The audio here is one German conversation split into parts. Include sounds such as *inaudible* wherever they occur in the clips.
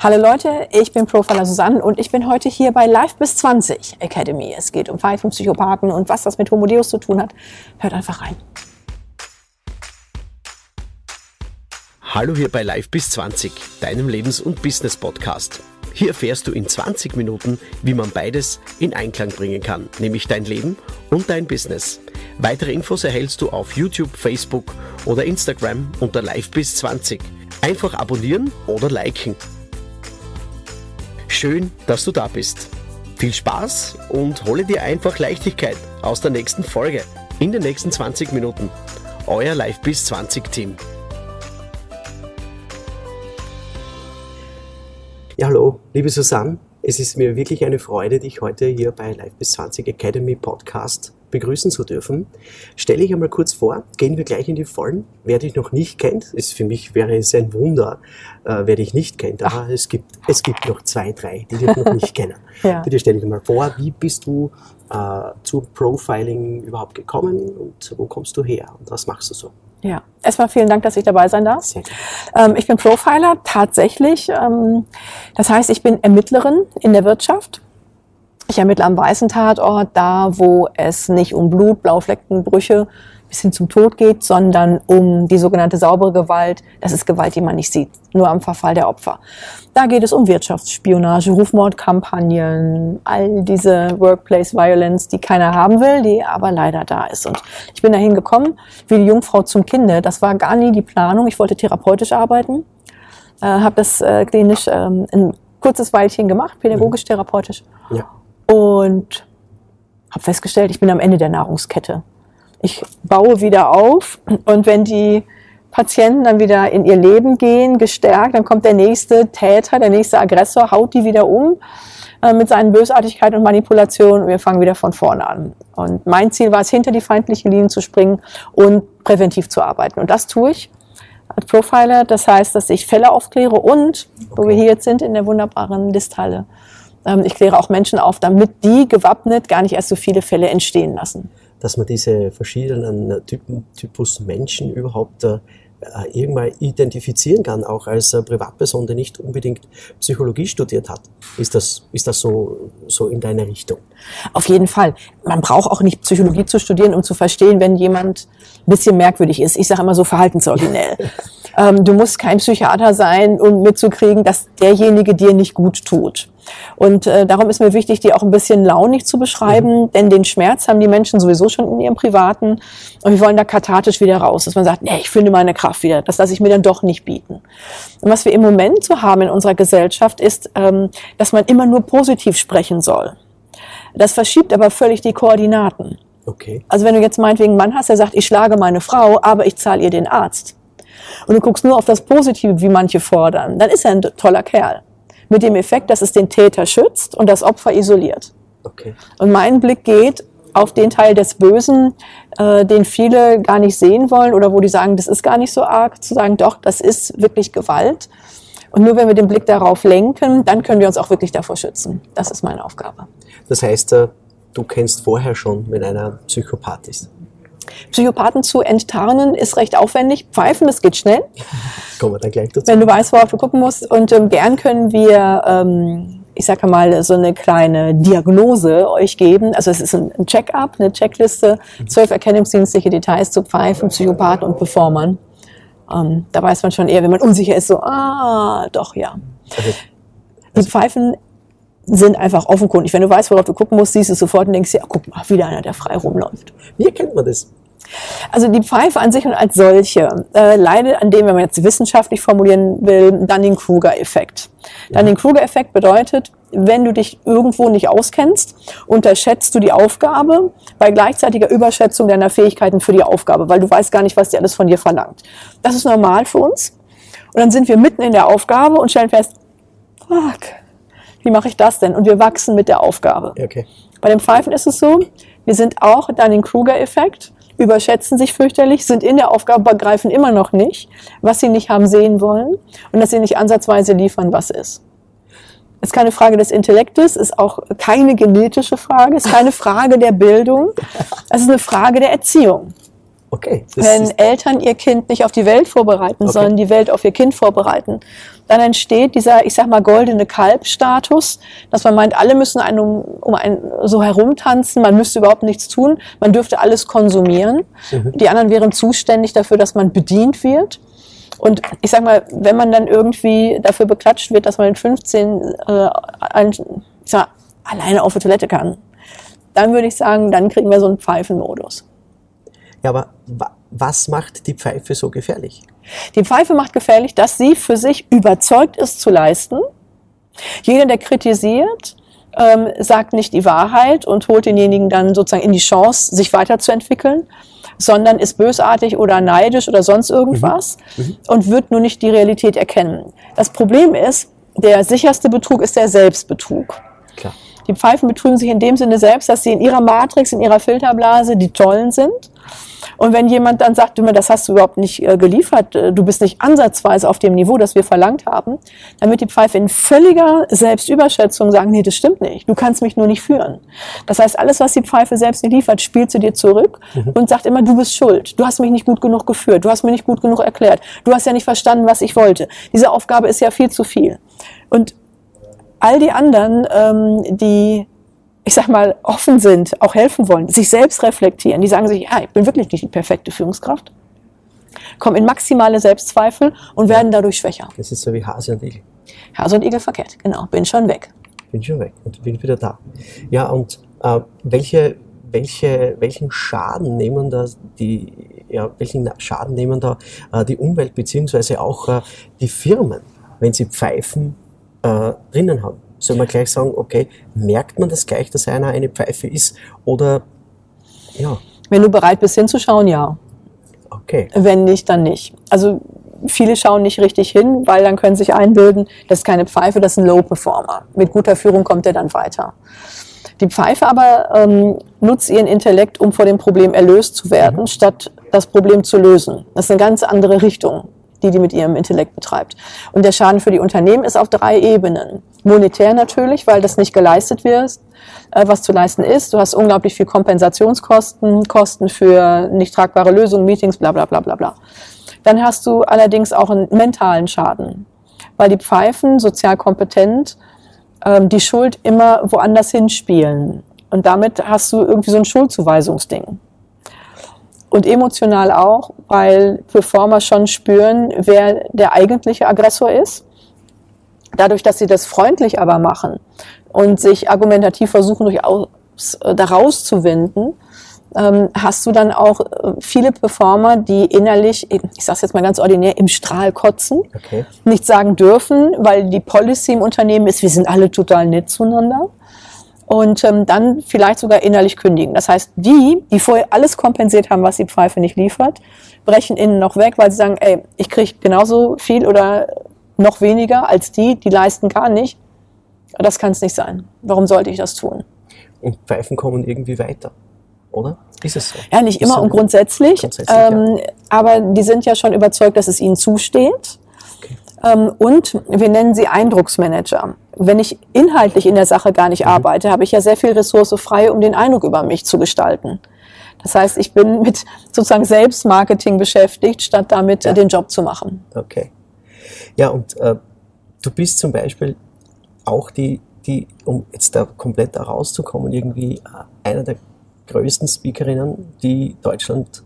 Hallo Leute, ich bin Profiler Susanne und ich bin heute hier bei Live bis 20 Academy. Es geht um Pfeifen, Psychopathen und was das mit Homodeus zu tun hat. Hört einfach rein. Hallo hier bei Live bis 20, deinem Lebens- und Business-Podcast. Hier erfährst du in 20 Minuten, wie man beides in Einklang bringen kann, nämlich dein Leben und dein Business. Weitere Infos erhältst du auf YouTube, Facebook oder Instagram unter Live bis 20. Einfach abonnieren oder liken. Schön, dass du da bist. Viel Spaß und hole dir einfach Leichtigkeit aus der nächsten Folge in den nächsten 20 Minuten. Euer Live bis 20 Team. Ja, hallo, liebe Susanne. Es ist mir wirklich eine Freude, dich heute hier bei Live bis 20 Academy Podcast begrüßen zu dürfen. Stelle ich einmal kurz vor, gehen wir gleich in die Vollen. Wer dich noch nicht kennt, ist für mich wäre es ein Wunder, äh, wer dich nicht kennt. Aber es gibt, es gibt noch zwei, drei, die dich noch nicht kennen. *laughs* Ja. Bitte stell dich mal vor, wie bist du äh, zu Profiling überhaupt gekommen und wo kommst du her und was machst du so? Ja, erstmal vielen Dank, dass ich dabei sein darf. Ähm, ich bin Profiler tatsächlich. Ähm, das heißt, ich bin Ermittlerin in der Wirtschaft. Ich ermittle am weißen Tatort, da wo es nicht um Blut, Blaufleckenbrüche bis hin zum Tod geht, sondern um die sogenannte saubere Gewalt. Das ist Gewalt, die man nicht sieht, nur am Verfall der Opfer. Da geht es um Wirtschaftsspionage, Rufmordkampagnen, all diese Workplace Violence, die keiner haben will, die aber leider da ist. Und ich bin dahin gekommen, wie die Jungfrau zum Kinde. Das war gar nie die Planung. Ich wollte therapeutisch arbeiten, äh, habe das äh, klinisch ähm, ein kurzes Weilchen gemacht, pädagogisch-therapeutisch Ja. Und habe festgestellt, ich bin am Ende der Nahrungskette. Ich baue wieder auf und wenn die Patienten dann wieder in ihr Leben gehen, gestärkt, dann kommt der nächste Täter, der nächste Aggressor, haut die wieder um äh, mit seinen Bösartigkeiten und Manipulationen und wir fangen wieder von vorne an. Und mein Ziel war es, hinter die feindlichen Linien zu springen und präventiv zu arbeiten. Und das tue ich als Profiler. Das heißt, dass ich Fälle aufkläre und, wo Okay. wir hier jetzt sind, in der wunderbaren Listhalle, ich kläre auch Menschen auf, damit die gewappnet gar nicht erst so viele Fälle entstehen lassen. dass man diese verschiedenen äh, Typen, Typus Menschen überhaupt äh, äh, irgendwann identifizieren kann, auch als äh, Privatperson, die nicht unbedingt Psychologie studiert hat. Ist das, ist das so, so in deine Richtung? Auf jeden Fall. Man braucht auch nicht Psychologie zu studieren, um zu verstehen, wenn jemand ein bisschen merkwürdig ist. Ich sage immer so verhaltensoriginell. *laughs* ähm, du musst kein Psychiater sein, um mitzukriegen, dass derjenige dir nicht gut tut. Und äh, darum ist mir wichtig, die auch ein bisschen launig zu beschreiben, denn den Schmerz haben die Menschen sowieso schon in ihrem Privaten. Und wir wollen da kathartisch wieder raus, dass man sagt, nee, ich finde meine Kraft wieder. Das lasse ich mir dann doch nicht bieten. Und was wir im Moment so haben in unserer Gesellschaft ist, ähm, dass man immer nur positiv sprechen soll. Das verschiebt aber völlig die Koordinaten. Okay. Also wenn du jetzt meinetwegen einen Mann hast, der sagt, ich schlage meine Frau, aber ich zahle ihr den Arzt. Und du guckst nur auf das Positive, wie manche fordern, dann ist er ein toller Kerl. Mit dem Effekt, dass es den Täter schützt und das Opfer isoliert. Okay. Und mein Blick geht auf den Teil des Bösen, äh, den viele gar nicht sehen wollen oder wo die sagen, das ist gar nicht so arg, zu sagen, doch, das ist wirklich Gewalt. Und nur wenn wir den Blick darauf lenken, dann können wir uns auch wirklich davor schützen. Das ist meine Aufgabe. Das heißt, äh, du kennst vorher schon, wenn einer Psychopath ist. Psychopathen zu enttarnen ist recht aufwendig. Pfeifen, das geht schnell, *laughs* Kommen wir dann gleich dazu. wenn du weißt, worauf du gucken musst. Und ähm, gern können wir, ähm, ich sage mal, so eine kleine Diagnose euch geben. Also es ist ein Check-up, eine Checkliste, zwölf erkennungsdienstliche Details zu Pfeifen, Psychopathen und Performern. Ähm, da weiß man schon eher, wenn man unsicher ist, so, ah, doch, ja. Also, Die Pfeifen sind einfach offenkundig. Wenn du weißt, worauf du gucken musst, siehst du es sofort und denkst dir, ah, guck mal, wieder einer, der frei rumläuft. wie erkennt man das? Also die Pfeife an sich und als solche äh, leidet an dem, wenn man jetzt wissenschaftlich formulieren will, Dunning-Kruger-Effekt. Dunning-Kruger-Effekt bedeutet, wenn du dich irgendwo nicht auskennst, unterschätzt du die Aufgabe bei gleichzeitiger Überschätzung deiner Fähigkeiten für die Aufgabe, weil du weißt gar nicht, was die alles von dir verlangt. Das ist normal für uns. Und dann sind wir mitten in der Aufgabe und stellen fest, fuck, wie mache ich das denn? Und wir wachsen mit der Aufgabe. Okay. Bei den Pfeifen ist es so, wir sind auch dann den Kruger-Effekt, überschätzen sich fürchterlich, sind in der Aufgabe, begreifen immer noch nicht, was sie nicht haben sehen wollen und dass sie nicht ansatzweise liefern, was ist. Ist keine Frage des Intellektes, ist auch keine genetische Frage, ist keine Frage der Bildung, es ist eine Frage der Erziehung. Okay. Wenn Eltern ihr Kind nicht auf die Welt vorbereiten, Okay. sondern die Welt auf ihr Kind vorbereiten, dann entsteht dieser, ich sag mal, goldene Kalbstatus, dass man meint, alle müssen einen um, um einen so herumtanzen, man müsste überhaupt nichts tun, man dürfte alles konsumieren. Mhm. Die anderen wären zuständig dafür, dass man bedient wird. Und ich sag mal, wenn man dann irgendwie dafür beklatscht wird, dass man in 15 äh, ein, ich sag mal, alleine auf die Toilette kann, dann würde ich sagen, dann kriegen wir so einen Pfeifenmodus. Ja, aber wa was macht die Pfeife so gefährlich? Die Pfeife macht gefährlich, dass sie für sich überzeugt ist zu leisten. Jeder, der kritisiert, ähm, sagt nicht die Wahrheit und holt denjenigen dann sozusagen in die Chance, sich weiterzuentwickeln, sondern ist bösartig oder neidisch oder sonst irgendwas und wird nur nicht die Realität erkennen. Das Problem ist, der sicherste Betrug ist der Selbstbetrug. Klar. Die Pfeifen betrügen sich in dem Sinne selbst, dass sie in ihrer Matrix, in ihrer Filterblase die Tollen sind. Und wenn jemand dann sagt, das hast du überhaupt nicht äh, geliefert, äh, du bist nicht ansatzweise auf dem Niveau, das wir verlangt haben, dann wird die Pfeife in völliger Selbstüberschätzung sagen, nee, das stimmt nicht, du kannst mich nur nicht führen. Das heißt, alles, was die Pfeife selbst nicht liefert, spielt sie dir zurück und sagt immer, du bist schuld, du hast mich nicht gut genug geführt, du hast mir nicht gut genug erklärt, du hast ja nicht verstanden, was ich wollte. Diese Aufgabe ist ja viel zu viel. Und all die anderen, ähm, die, ich sag mal, offen sind, auch helfen wollen, sich selbst reflektieren, die sagen sich, ja, ich bin wirklich nicht die perfekte Führungskraft, kommen in maximale Selbstzweifel und werden dadurch schwächer. Das ist so wie Hase und Igel. Hase und Igel verkehrt, genau, bin schon weg. Bin schon weg und bin wieder da. Ja, und äh, welche, welche, welchen Schaden nehmen da die, ja, welchen Schaden nehmen da äh, die Umwelt beziehungsweise auch äh, die Firmen, wenn sie Pfeifen äh, drinnen haben? Soll man gleich sagen, okay, merkt man das gleich, dass einer eine Pfeife ist? Oder ja, Wenn du bereit bist hinzuschauen, ja. okay. Wenn nicht, dann nicht. Also viele schauen nicht richtig hin, weil dann können sich einbilden, das ist keine Pfeife, das ist ein Low-Performer. Mit guter Führung kommt er dann weiter. Die Pfeife aber ähm, nutzt ihren Intellekt, um vor dem Problem erlöst zu werden, statt das Problem zu lösen. Das ist eine ganz andere Richtung, die die mit ihrem Intellekt betreibt. Und der Schaden für die Unternehmen ist auf drei Ebenen. Monetär natürlich, weil das nicht geleistet wird, äh, was zu leisten ist. Du hast unglaublich viel Kompensationskosten, Kosten für nicht tragbare Lösungen, Meetings, bla bla bla bla bla. Dann hast du allerdings auch einen mentalen Schaden, weil die Pfeifen sozial kompetent ähm, die Schuld immer woanders hinspielen. Und damit hast du irgendwie so ein Schuldzuweisungsding. Und emotional auch, weil Performer schon spüren, wer der eigentliche Aggressor ist. Dadurch, dass sie das freundlich aber machen und sich argumentativ versuchen, durchaus äh, daraus zu winden, ähm, hast du dann auch äh, viele Performer, die innerlich, ich sage jetzt mal ganz ordinär, im Strahl kotzen, Okay. nicht sagen dürfen, weil die Policy im Unternehmen ist, wir sind alle total nett zueinander. Und ähm, dann vielleicht sogar innerlich kündigen. Das heißt, die, die vorher alles kompensiert haben, was die Pfeife nicht liefert, brechen innen noch weg, weil sie sagen, ey, ich kriege genauso viel oder noch weniger als die, die leisten gar nicht. Das kann es nicht sein. Warum sollte ich das tun? Und Pfeifen kommen irgendwie weiter, oder? Ist es so? Ja, nicht immer so- und grundsätzlich, Grundsätzlich, ähm, aber die sind ja schon überzeugt, dass es ihnen zusteht. Ähm, und wir nennen sie Eindrucksmanager. Wenn ich inhaltlich in der Sache gar nicht arbeite, habe ich ja sehr viel Ressource frei, um den Eindruck über mich zu gestalten. Das heißt, ich bin mit sozusagen Selbstmarketing beschäftigt, statt damit äh, den Job zu machen. Okay. Ja, und äh, du bist zum Beispiel auch die, die, um jetzt da komplett da rauszukommen, irgendwie äh, einer der größten Speakerinnen, die Deutschland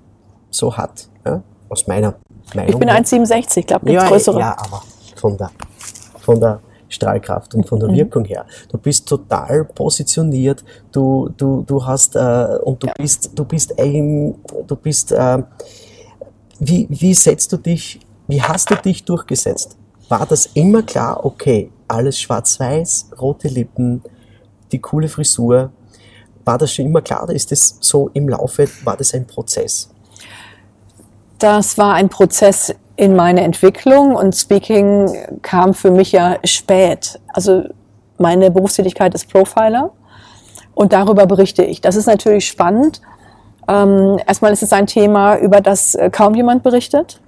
so hat, ja? aus meiner Meinung. Ich bin her. 1,67, ich glaube, gibt's ja, größere. ja, aber von der, von der Strahlkraft und von der Mhm. Wirkung her. Du bist total positioniert, du, du, du hast, äh, und du bist, du bist ein, du bist, äh, wie, wie setzt du dich, wie hast du dich durchgesetzt? War das immer klar, okay, alles schwarz-weiß, rote Lippen, die coole Frisur, war das schon immer klar oder ist das so im Laufe, war das ein Prozess? Das war ein Prozess in meiner Entwicklung und Speaking kam für mich ja spät. Also meine Berufstätigkeit ist Profiler und darüber berichte ich. Das ist natürlich spannend. Ähm, erstmal ist es ein Thema, über das äh, kaum jemand berichtet,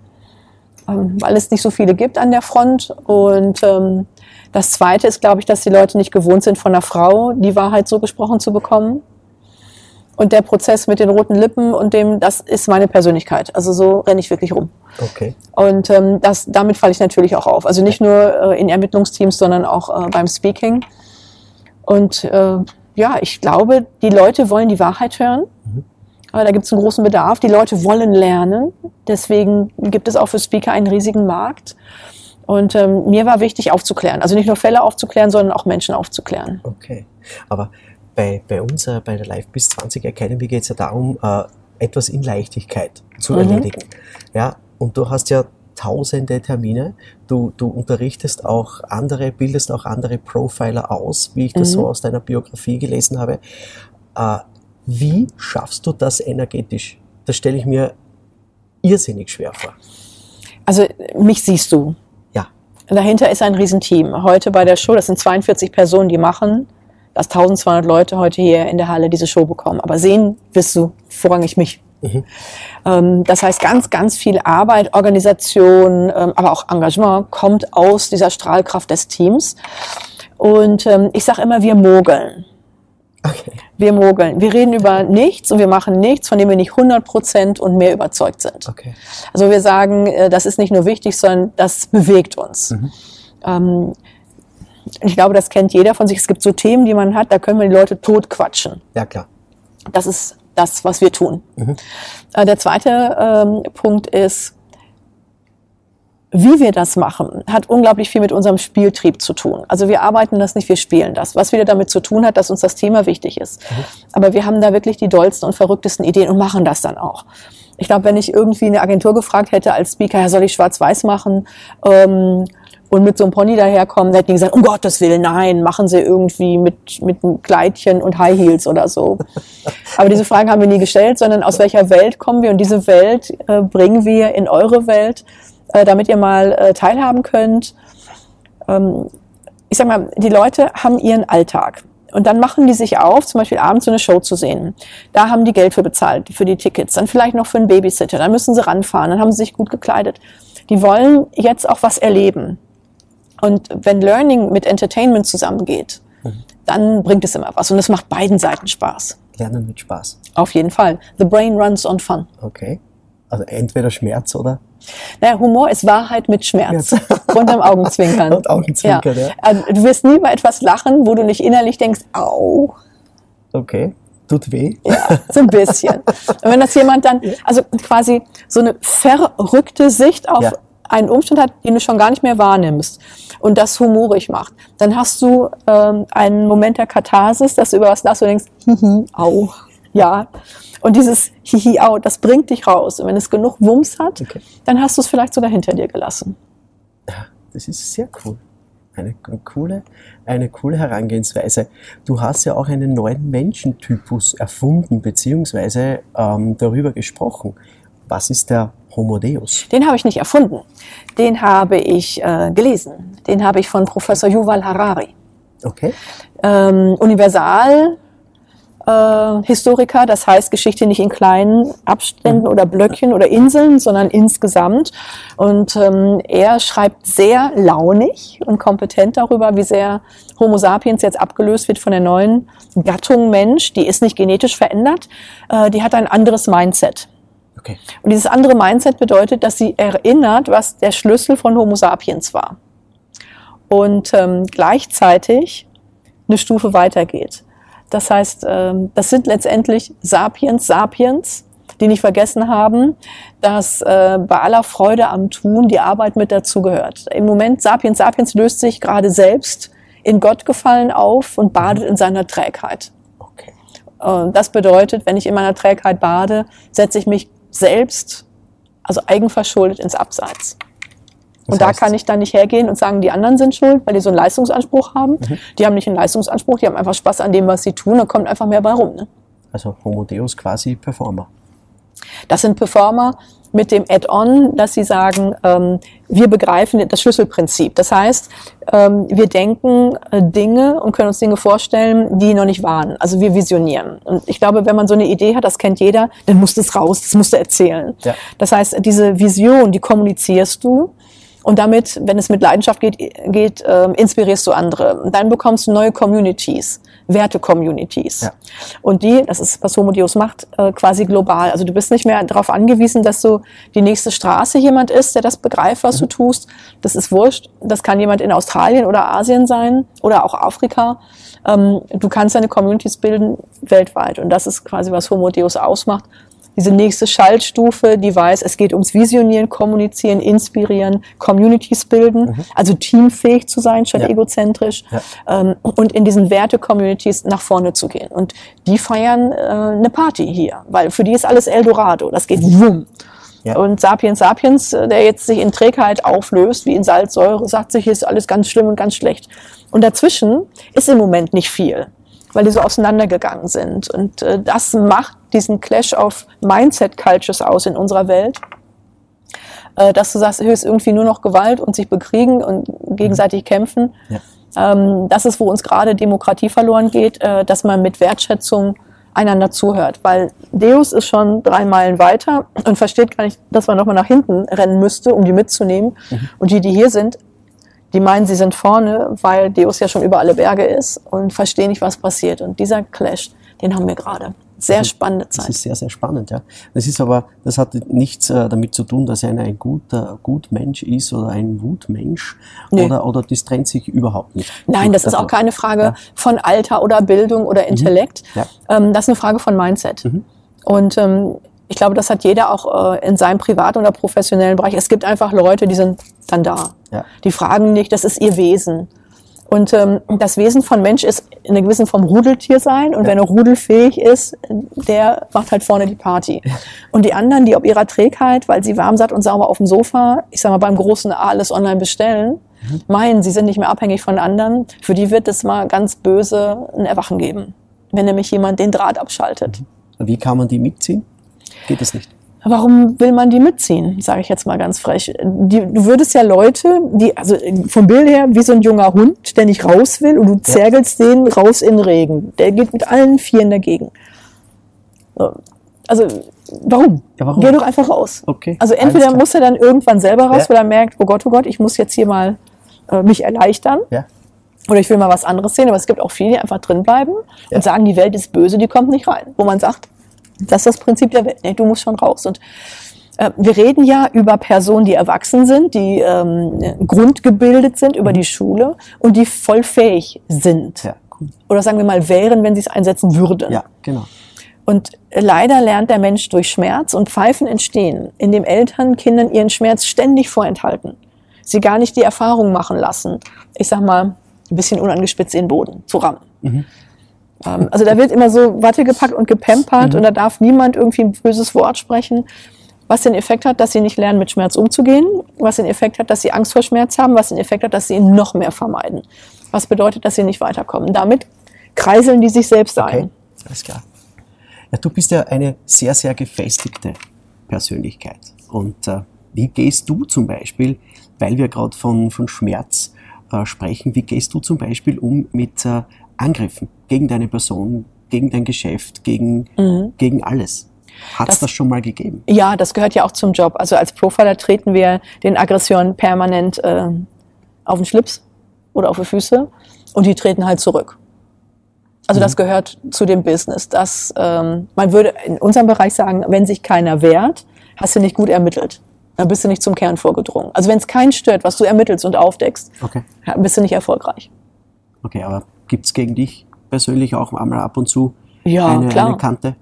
ähm, weil es nicht so viele gibt an der Front. Und ähm, das Zweite ist, glaube ich, dass die Leute nicht gewohnt sind, von einer Frau die Wahrheit so gesprochen zu bekommen. Und der Prozess mit den roten Lippen und dem, das ist meine Persönlichkeit. Also so renne ich wirklich rum. Okay. Und ähm, das, damit falle ich natürlich auch auf. Also nicht nur äh, in Ermittlungsteams, sondern auch äh, beim Speaking. Und äh, ja, ich glaube, die Leute wollen die Wahrheit hören. Aber da gibt es einen großen Bedarf. Die Leute wollen lernen. Deswegen gibt es auch für Speaker einen riesigen Markt. Und ähm, mir war wichtig, aufzuklären. Also nicht nur Fälle aufzuklären, sondern auch Menschen aufzuklären. Okay. Aber bei, bei uns, äh, bei der Live bis 20 Academy geht es ja darum, äh, etwas in Leichtigkeit zu Mhm. erledigen. Ja, und du hast ja tausende Termine. Du, du unterrichtest auch andere, bildest auch andere Profiler aus, wie ich das Mhm. so aus deiner Biografie gelesen habe. Äh, wie schaffst du das energetisch? Das stelle ich mir irrsinnig schwer vor. Also mich siehst du. Ja, Dahinter ist ein Riesenteam. Heute bei der Show, das sind 42 Personen, die machen, dass 1200 Leute heute hier in der Halle diese Show bekommen. Aber sehen wirst du vorrangig mich. Ähm, das heißt, ganz, ganz viel Arbeit, Organisation, ähm, aber auch Engagement kommt aus dieser Strahlkraft des Teams. Und ähm, ich sage immer, wir mogeln. okay. Wir mogeln. Wir reden über nichts und wir machen nichts, von dem wir nicht 100 Prozent und mehr überzeugt sind. okay. Also wir sagen, äh, das ist nicht nur wichtig, sondern das bewegt uns. Ähm, ich glaube, das kennt jeder von sich. Es gibt so Themen, die man hat, da können wir die Leute totquatschen. Ja, klar. Das ist das, was wir tun. Äh, Der zweite ähm, Punkt ist, wie wir das machen, hat unglaublich viel mit unserem Spieltrieb zu tun. Also wir arbeiten das nicht, wir spielen das. Was wieder damit zu tun hat, dass uns das Thema wichtig ist. Aber wir haben da wirklich die dollsten und verrücktesten Ideen und machen das dann auch. Ich glaube, wenn ich irgendwie eine Agentur gefragt hätte als Speaker, ja, soll ich schwarz-weiß machen? Ähm, und mit so einem Pony daherkommen, dann hätten die gesagt, um Gottes Willen, nein, machen Sie irgendwie mit, mit einem Kleidchen und High Heels oder so. *laughs* Aber diese Fragen haben wir nie gestellt, sondern aus welcher Welt kommen wir und diese Welt äh, bringen wir in eure Welt, äh, damit ihr mal äh, teilhaben könnt. Ähm, ich sag mal, die Leute haben ihren Alltag. Und dann machen die sich auf, zum Beispiel abends so eine Show zu sehen. Da haben die Geld für bezahlt, für die Tickets, dann vielleicht noch für einen Babysitter, dann müssen sie ranfahren, dann haben sie sich gut gekleidet. Die wollen jetzt auch was erleben. Und wenn Learning mit Entertainment zusammengeht, dann bringt es immer was. Und es macht beiden Seiten Spaß. Lernen mit Spaß. Auf jeden Fall. The brain runs on fun. Okay. Also entweder Schmerz oder Naja, Humor ist Wahrheit mit Schmerz. Schmerz. *laughs* Unterm Augenzwinkern. *laughs* Und Augenzwinkern, ja. Also, Du wirst nie über etwas lachen, wo du nicht innerlich denkst, au, okay. Tut weh. ja, so ein bisschen. *laughs* Und wenn das jemand dann, also quasi so eine verrückte Sicht auf Ja. Einen Umstand hat, den du schon gar nicht mehr wahrnimmst und das humorig macht, dann hast du ähm, einen Moment der Katharsis, dass du über was lachst und denkst, hihi, au, ja. Und dieses hihi, au, das bringt dich raus. Und wenn es genug Wumms hat, Okay. dann hast du es vielleicht sogar hinter dir gelassen. Das ist sehr cool. Eine coole, eine coole Herangehensweise. Du hast ja auch einen neuen Menschentypus erfunden, beziehungsweise ähm, darüber gesprochen. Was ist der Homo Deus? Den habe ich nicht erfunden. Den habe ich äh, gelesen. Den habe ich von Professor Yuval Harari. Okay. ähm, Universal äh, Historiker, das heißt Geschichte nicht in kleinen Abständen oder Blöckchen oder Inseln, sondern insgesamt. Und ähm, er schreibt sehr launig und kompetent darüber, wie sehr Homo sapiens jetzt abgelöst wird von der neuen Gattung Mensch. Die ist nicht genetisch verändert, äh, die hat ein anderes Mindset. Okay. Und dieses andere Mindset bedeutet, dass sie erinnert, was der Schlüssel von Homo sapiens war. Und ähm, gleichzeitig eine Stufe weitergeht. Das heißt, ähm, das sind letztendlich Sapiens, Sapiens, die nicht vergessen haben, dass äh, bei aller Freude am Tun die Arbeit mit dazugehört. Im Moment Sapiens, Sapiens löst sich gerade selbst in Gottgefallen auf und badet in seiner Trägheit. Okay. Und das bedeutet, wenn ich in meiner Trägheit bade, setze ich mich selbst, also eigenverschuldet, ins Abseits. Das und da kann ich dann nicht hergehen und sagen, die anderen sind schuld, weil die so einen Leistungsanspruch haben. Mhm. Die haben nicht einen Leistungsanspruch, die haben einfach Spaß an dem, was sie tun. Da kommt einfach mehr bei rum. Ne? Also Homo Deus quasi Performer. Das sind Performer mit dem Add-on, dass sie sagen, ähm, wir begreifen das Schlüsselprinzip. Das heißt, ähm, wir denken äh, Dinge und können uns Dinge vorstellen, die noch nicht waren. Also wir visionieren. Und ich glaube, wenn man so eine Idee hat, das kennt jeder, dann musst du es raus, das musst du erzählen. Ja. Das heißt, diese Vision, die kommunizierst du Und damit, wenn es mit Leidenschaft geht, geht äh, inspirierst du andere. Dann bekommst du neue Communities, Werte-Communities. Ja. Und die, das ist, was Homo Deus macht, äh, quasi global. Also du bist nicht mehr darauf angewiesen, dass du die nächste Straße jemand ist, der das begreift, was du tust. Das ist wurscht. Das kann jemand in Australien oder Asien sein oder auch Afrika. Ähm, du kannst deine Communities bilden weltweit. Und das ist quasi, was Homo Deus ausmacht diese nächste Schaltstufe, die weiß, es geht ums Visionieren, Kommunizieren, Inspirieren, Communities bilden, also teamfähig zu sein statt Ja. egozentrisch Ja. ähm, und in diesen Werte-Communities nach vorne zu gehen. Und die feiern äh, eine Party hier, weil für die ist alles Eldorado, das geht wumm. Ja. Und Sapiens Sapiens, äh, der jetzt sich in Trägheit auflöst, wie in Salzsäure, sagt sich, hier ist alles ganz schlimm und ganz schlecht. Und dazwischen ist im Moment nicht viel, weil die so auseinandergegangen sind. Und äh, das macht diesen Clash of Mindset-Cultures aus in unserer Welt. Äh, dass du sagst, ist irgendwie nur noch Gewalt und sich bekriegen und gegenseitig kämpfen. Ja. Ähm, das ist, wo uns gerade Demokratie verloren geht, äh, dass man mit Wertschätzung einander zuhört. Weil Deus ist schon drei Meilen weiter und versteht gar nicht, dass man nochmal nach hinten rennen müsste, um die mitzunehmen. Und die, die hier sind, die meinen, sie sind vorne, weil Deus ja schon über alle Berge ist und verstehen nicht, was passiert. Und dieser Clash, den haben wir gerade. Sehr spannende Das Zeit. ist sehr, sehr spannend, ja. Das ist aber, das hat nichts äh, damit zu tun, dass einer ein guter Gutmensch ist oder ein Wutmensch Nee. oder, oder das trennt sich überhaupt nicht. Nein, das ist auch keine Frage Ja. von Alter oder Bildung oder Intellekt. Ja. Ähm, das ist eine Frage von Mindset. Und ähm, ich glaube, das hat jeder auch äh, in seinem privaten oder professionellen Bereich. Es gibt einfach Leute, die sind dann da. Ja. Die fragen nicht, das ist ihr Wesen. Und ähm, das Wesen von Mensch ist in einer gewissen Form Rudeltier sein. Und wenn er rudelfähig ist, der macht halt vorne die Party. Und die anderen, die ob ihrer Trägheit, weil sie warm satt und sauber auf dem Sofa, ich sag mal beim großen A alles online bestellen, meinen, sie sind nicht mehr abhängig von anderen, für die wird es mal ganz böse ein Erwachen geben. Wenn nämlich jemand den Draht abschaltet. Wie kann man die mitziehen? Geht es nicht. Warum will man die mitziehen, sage ich jetzt mal ganz frech. Die, du würdest ja Leute, die, also vom Bild her, wie so ein junger Hund, der nicht raus will und du zergelst den raus in den Regen. Der geht mit allen Vieren dagegen. So. Also, warum? Ja, warum? Geh doch einfach raus. Okay, Also entweder muss er dann irgendwann selber raus, Ja. weil er merkt, oh Gott, oh Gott, ich muss jetzt hier mal äh, mich erleichtern. Ja. Oder ich will mal was anderes sehen, aber es gibt auch viele, die einfach drin bleiben Ja. und sagen, die Welt ist böse, die kommt nicht rein. Wo man sagt, das ist das Prinzip der Welt. Nee, du musst schon raus. Und äh, wir reden ja über Personen, die erwachsen sind, die ähm, grundgebildet sind über die Schule und die voll fähig sind. Ja, cool. Oder sagen wir mal, wären, wenn sie es einsetzen würden. Ja, genau. Und leider lernt der Mensch durch Schmerz und Pfeifen entstehen, indem Eltern Kindern ihren Schmerz ständig vorenthalten. Sie gar nicht die Erfahrung machen lassen. Ich sag mal, ein bisschen unangespitzt in den Boden zu rammen. Ähm, also da wird immer so Watte gepackt und gepampert und da darf niemand irgendwie ein böses Wort sprechen. Was den Effekt hat, dass sie nicht lernen, mit Schmerz umzugehen. Was den Effekt hat, dass sie Angst vor Schmerz haben. Was den Effekt hat, dass sie ihn noch mehr vermeiden. Was bedeutet, dass sie nicht weiterkommen. Damit kreiseln die sich selbst ein. Okay, alles klar. Ja, du bist ja eine sehr, sehr gefestigte Persönlichkeit. Und äh, wie gehst du zum Beispiel, weil wir gerade von, von Schmerz äh, sprechen, wie gehst du zum Beispiel um mit äh, Angriffen gegen deine Person, gegen dein Geschäft, gegen, gegen alles? Hat es Das- das schon mal gegeben? Ja, das gehört ja auch zum Job. Also als Profiler treten wir den Aggressionen permanent äh, auf den Schlips oder auf die Füße und die treten halt zurück. Also das gehört zu dem Business. Das, ähm, man würde in unserem Bereich sagen, wenn sich keiner wehrt, hast du nicht gut ermittelt. Dann bist du nicht zum Kern vorgedrungen. Also wenn es keinen stört, was du ermittelst und aufdeckst, Okay. bist du nicht erfolgreich. Okay, aber gibt es gegen dich persönlich auch einmal ab und zu Ja, eine, klar. eine Kante?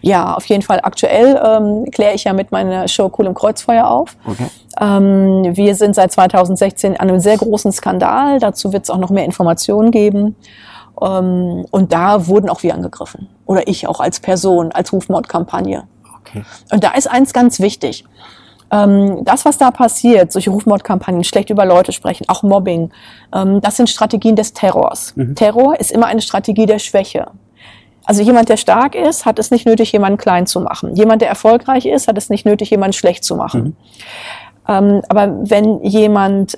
Ja, auf jeden Fall. Aktuell ähm, kläre ich ja mit meiner Show Cool im Kreuzfeuer auf. Okay. Ähm, wir sind seit 2016 an einem sehr großen Skandal. Dazu wird es auch noch mehr Informationen geben. Ähm, und da wurden auch wir angegriffen. Oder ich auch als Person, als Rufmordkampagne. Okay. Und da ist eins ganz wichtig. Ähm, das, was da passiert, solche Rufmordkampagnen, schlecht über Leute sprechen, auch Mobbing, ähm, das sind Strategien des Terrors. Terror ist immer eine Strategie der Schwäche. Also jemand, der stark ist, hat es nicht nötig, jemanden klein zu machen. Jemand, der erfolgreich ist, hat es nicht nötig, jemanden schlecht zu machen. Ähm, aber wenn jemand,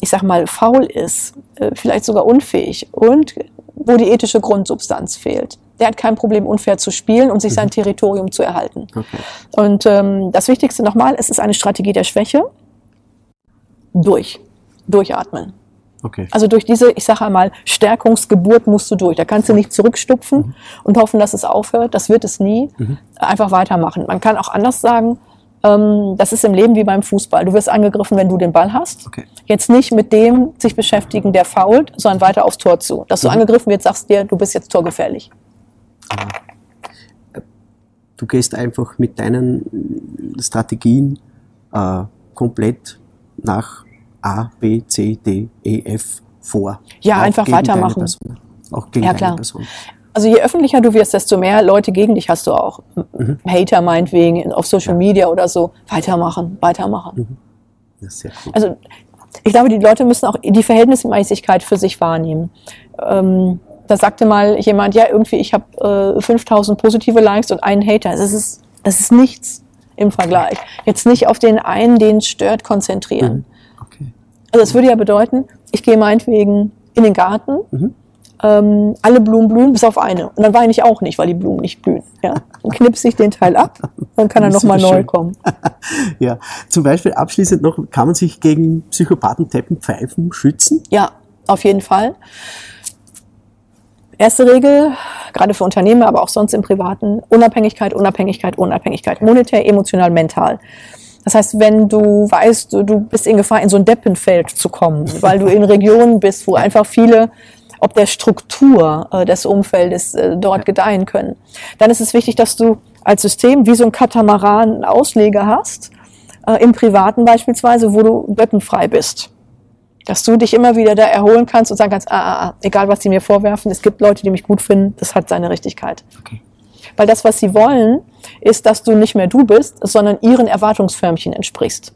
ich sag mal, faul ist, äh, vielleicht sogar unfähig und wo die ethische Grundsubstanz fehlt, der hat kein Problem, unfair zu spielen und sich sein Territorium zu erhalten. Okay. Und ähm, das Wichtigste nochmal, es ist eine Strategie der Schwäche. durch. Durchatmen. Okay. Also durch diese, ich sage einmal, Stärkungsgeburt musst du durch. Da kannst du nicht zurückstupfen Mhm. und hoffen, dass es aufhört. Das wird es nie. Einfach weitermachen. Man kann auch anders sagen, ähm, das ist im Leben wie beim Fußball. Du wirst angegriffen, wenn du den Ball hast. Okay. Jetzt nicht mit dem sich beschäftigen, der fault, sondern weiter aufs Tor zu. Dass du Mhm. angegriffen wirst, sagst dir, du bist jetzt torgefährlich. Du gehst einfach mit deinen Strategien äh, komplett nach A, B, C, D, E, F vor. Ja, Auch einfach weitermachen. Auch gegen Ja, klar. Person. Also je öffentlicher du wirst, desto mehr Leute gegen dich hast du auch. Mhm. Hater meinetwegen in- auf Social Media oder so. Weitermachen, weitermachen. Ja, sehr cool. Also ich glaube, die Leute müssen auch die Verhältnismäßigkeit für sich wahrnehmen. Ähm, da sagte mal jemand, ja, irgendwie, ich habe äh, 5000 positive Likes und einen Hater. Das ist, das ist nichts im Vergleich. Jetzt nicht auf den einen, den es stört, konzentrieren. Okay. Also das würde ja bedeuten, ich gehe meinetwegen in den Garten, Mhm. ähm, alle Blumen blühen, bis auf eine. Und dann weine ich auch nicht, weil die Blumen nicht blühen. Ja? Dann knipse ich den Teil ab, dann kann er nochmal neu schön. kommen. *laughs* Ja, zum Beispiel abschließend noch, kann man sich gegen Psychopathen, Teppen, Pfeifen schützen? Ja, auf jeden Fall. Erste Regel, gerade für Unternehmer, aber auch sonst im Privaten, Unabhängigkeit, Unabhängigkeit, Unabhängigkeit. Monetär, emotional, mental. Das heißt, wenn du weißt, du, du bist in Gefahr, in so ein Deppenfeld zu kommen, *laughs* weil du in Regionen bist, wo einfach viele ob der Struktur äh, des Umfeldes äh, dort gedeihen können, dann ist es wichtig, dass du als System wie so ein Katamaran einen Ausleger hast, äh, im Privaten beispielsweise, wo du deppenfrei bist dass du dich immer wieder da erholen kannst und sagen kannst, ah, ah, ah, egal was sie mir vorwerfen, es gibt Leute, die mich gut finden, das hat seine Richtigkeit. Okay. Weil das, was sie wollen, ist, dass du nicht mehr du bist, sondern ihren Erwartungsförmchen entsprichst.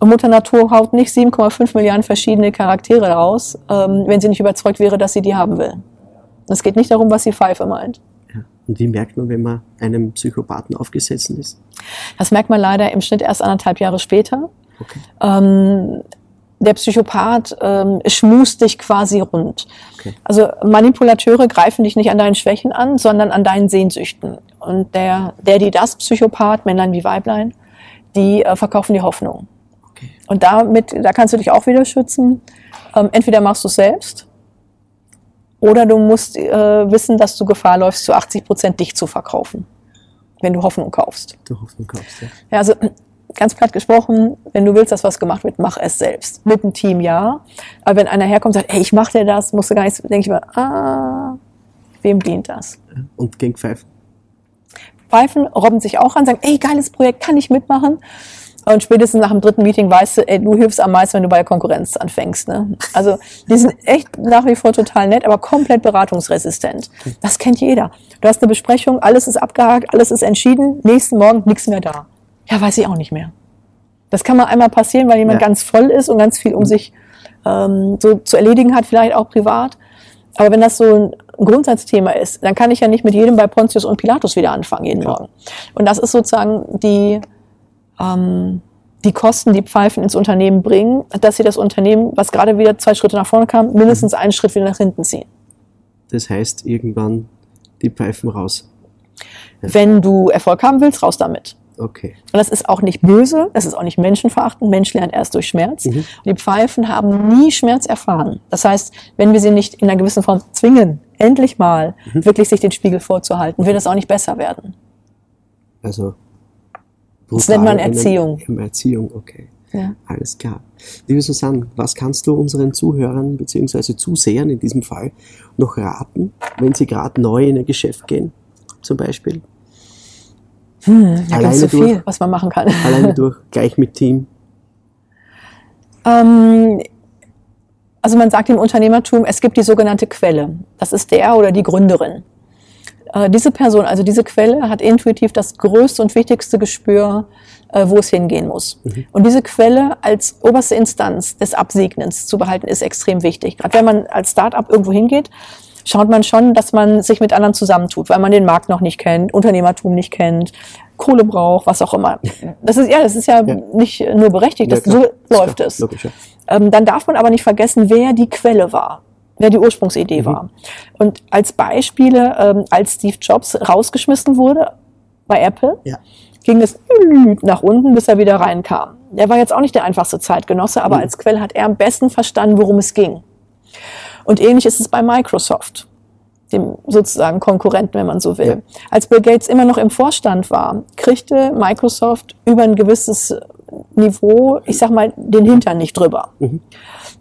Und Mutter Natur haut nicht 7,5 Milliarden verschiedene Charaktere raus, ähm, wenn sie nicht überzeugt wäre, dass sie die haben will. Es geht nicht darum, was die Pfeife meint. Und wie merkt man, wenn man einem Psychopathen aufgesetzt ist? Das merkt man leider im Schnitt erst anderthalb Jahre später. Okay. Ähm, der Psychopath ähm, schmust dich quasi rund. Okay. Also Manipulateure greifen dich nicht an deinen Schwächen an, sondern an deinen Sehnsüchten. Und der, der, die das Psychopath, Männlein wie Weiblein, die äh, verkaufen die Hoffnung. Okay. Und damit, da kannst du dich auch wieder schützen. Ähm, entweder machst du es selbst oder du musst äh, wissen, dass du Gefahr läufst, zu 80 Prozent dich zu verkaufen, wenn du Hoffnung kaufst. Du Hoffnung kaufst, ja. Ja, also ganz platt gesprochen, wenn du willst, dass was gemacht wird, mach es selbst. Mit dem Team ja. Aber wenn einer herkommt und sagt, ey, ich mach dir das, musst du gar nichts, denke ich mir, ah, wem dient das? Und gegen Pfeifen? Pfeifen robben sich auch an, sagen, ey, geiles Projekt, kann ich mitmachen? Und spätestens nach dem dritten Meeting weißt du, ey, du hilfst am meisten, wenn du bei der Konkurrenz anfängst. Ne? Also die sind echt nach wie vor total nett, aber komplett beratungsresistent. Das kennt jeder. Du hast eine Besprechung, alles ist abgehakt, alles ist entschieden, nächsten Morgen nichts mehr da. Ja, weiß ich auch nicht mehr. Das kann mal einmal passieren, weil jemand Ja. ganz voll ist und ganz viel um sich ähm, so zu erledigen hat, vielleicht auch privat. Aber wenn das so ein Grundsatzthema ist, dann kann ich ja nicht mit jedem bei Pontius und Pilatus wieder anfangen jeden Klar. Morgen. Und das ist sozusagen die, ähm, die Kosten, die Pfeifen ins Unternehmen bringen, dass sie das Unternehmen, was gerade wieder zwei Schritte nach vorne kam, mindestens einen Schritt wieder nach hinten ziehen. Das heißt, irgendwann die Pfeifen raus. Wenn du Erfolg haben willst, raus damit. Okay. Und das ist auch nicht böse, das ist auch nicht menschenverachtend. Mensch lernt erst durch Schmerz. Mhm. Und die Pfeifen haben nie Schmerz erfahren. Das heißt, wenn wir sie nicht in einer gewissen Form zwingen, endlich mal Mhm. wirklich sich den Spiegel vorzuhalten, wird es auch nicht besser werden. Also. Das nennt man Erziehung. Ähm, Erziehung, okay. Ja. Alles klar. Liebe Susanne, was kannst du unseren Zuhörern bzw. Zusehern in diesem Fall noch raten, wenn sie gerade neu in ein Geschäft gehen, zum Beispiel? Da Alleine so durch. viel, was man machen kann. Alleine *laughs* durch, gleich mit Team. Ähm, also man sagt im Unternehmertum, es gibt die sogenannte Quelle. Das ist der oder die Gründerin. Äh, diese Person, also diese Quelle, hat intuitiv das größte und wichtigste Gespür, äh, wo es hingehen muss. Und diese Quelle als oberste Instanz des Absegnens zu behalten, ist extrem wichtig. Gerade wenn man als Start-up irgendwo hingeht, schaut man schon, dass man sich mit anderen zusammentut, weil man den Markt noch nicht kennt, Unternehmertum nicht kennt, Kohle braucht, was auch immer. Das ist ja, das ist ja, Ja. nicht nur berechtigt, das, Ja, klar. so läuft Klar, es. Logisch, ja. Ähm, dann darf man aber nicht vergessen, wer die Quelle war, wer die Ursprungsidee Mhm. war. Und als Beispiele, ähm, als Steve Jobs rausgeschmissen wurde bei Apple, Ja. ging es nach unten, bis er wieder reinkam. Der war jetzt auch nicht der einfachste Zeitgenosse, aber als Quell hat er am besten verstanden, worum es ging. Und ähnlich ist es bei Microsoft, dem sozusagen Konkurrenten, wenn man so will. Ja. Als Bill Gates immer noch im Vorstand war, kriegte Microsoft über ein gewisses Niveau, ich sag mal, den Hintern nicht drüber.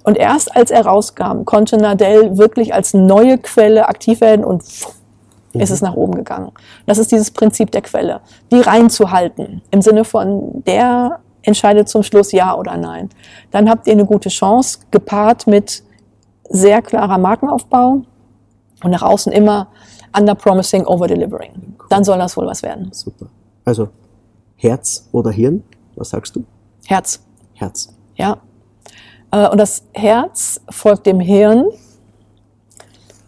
Und erst als er rauskam, konnte Nadell wirklich als neue Quelle aktiv werden und pff, ist es nach oben gegangen. Das ist dieses Prinzip der Quelle, die reinzuhalten, im Sinne von der entscheidet zum Schluss ja oder nein. Dann habt ihr eine gute Chance, gepaart mit sehr klarer Markenaufbau und nach außen immer under promising, over delivering. Dann soll das wohl was werden. Super. Also Herz oder Hirn? Was sagst du? Herz, Herz. ja. Äh, Und das Herz folgt dem Hirn,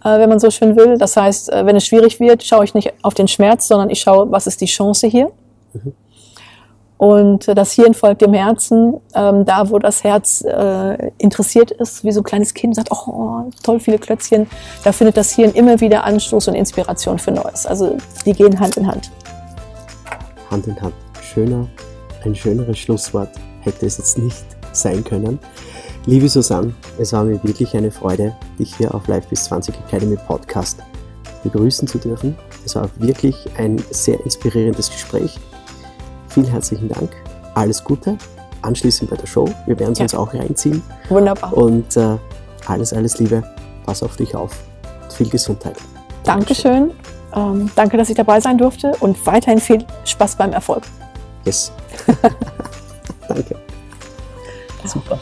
äh, wenn man so schön will. Das heißt, äh, wenn es schwierig wird, schaue ich nicht auf den Schmerz, sondern ich schaue, was ist die Chance hier. Und äh, das Hirn folgt dem Herzen, ähm, da wo das Herz äh, interessiert ist, wie so ein kleines Kind sagt, oh, toll, viele Klötzchen, da findet das Hirn immer wieder Anstoß und Inspiration für Neues. Also die gehen Hand in Hand. Hand in Hand. Schöner, ein schöneres Schlusswort hätte es jetzt nicht sein können. Liebe Susanne, es war mir wirklich eine Freude, dich hier auf Live bis 20 Academy Podcast begrüßen zu dürfen. Es war wirklich ein sehr inspirierendes Gespräch. Vielen herzlichen Dank. Alles Gute. Anschließend bei der Show. Wir werden es Ja. uns auch reinziehen. Wunderbar. Und äh, alles, alles Liebe. Pass auf dich auf. Und viel Gesundheit. Dankeschön. Ähm, danke, dass ich dabei sein durfte und weiterhin viel Spaß beim Erfolg. Yes. *laughs* Danke. Super.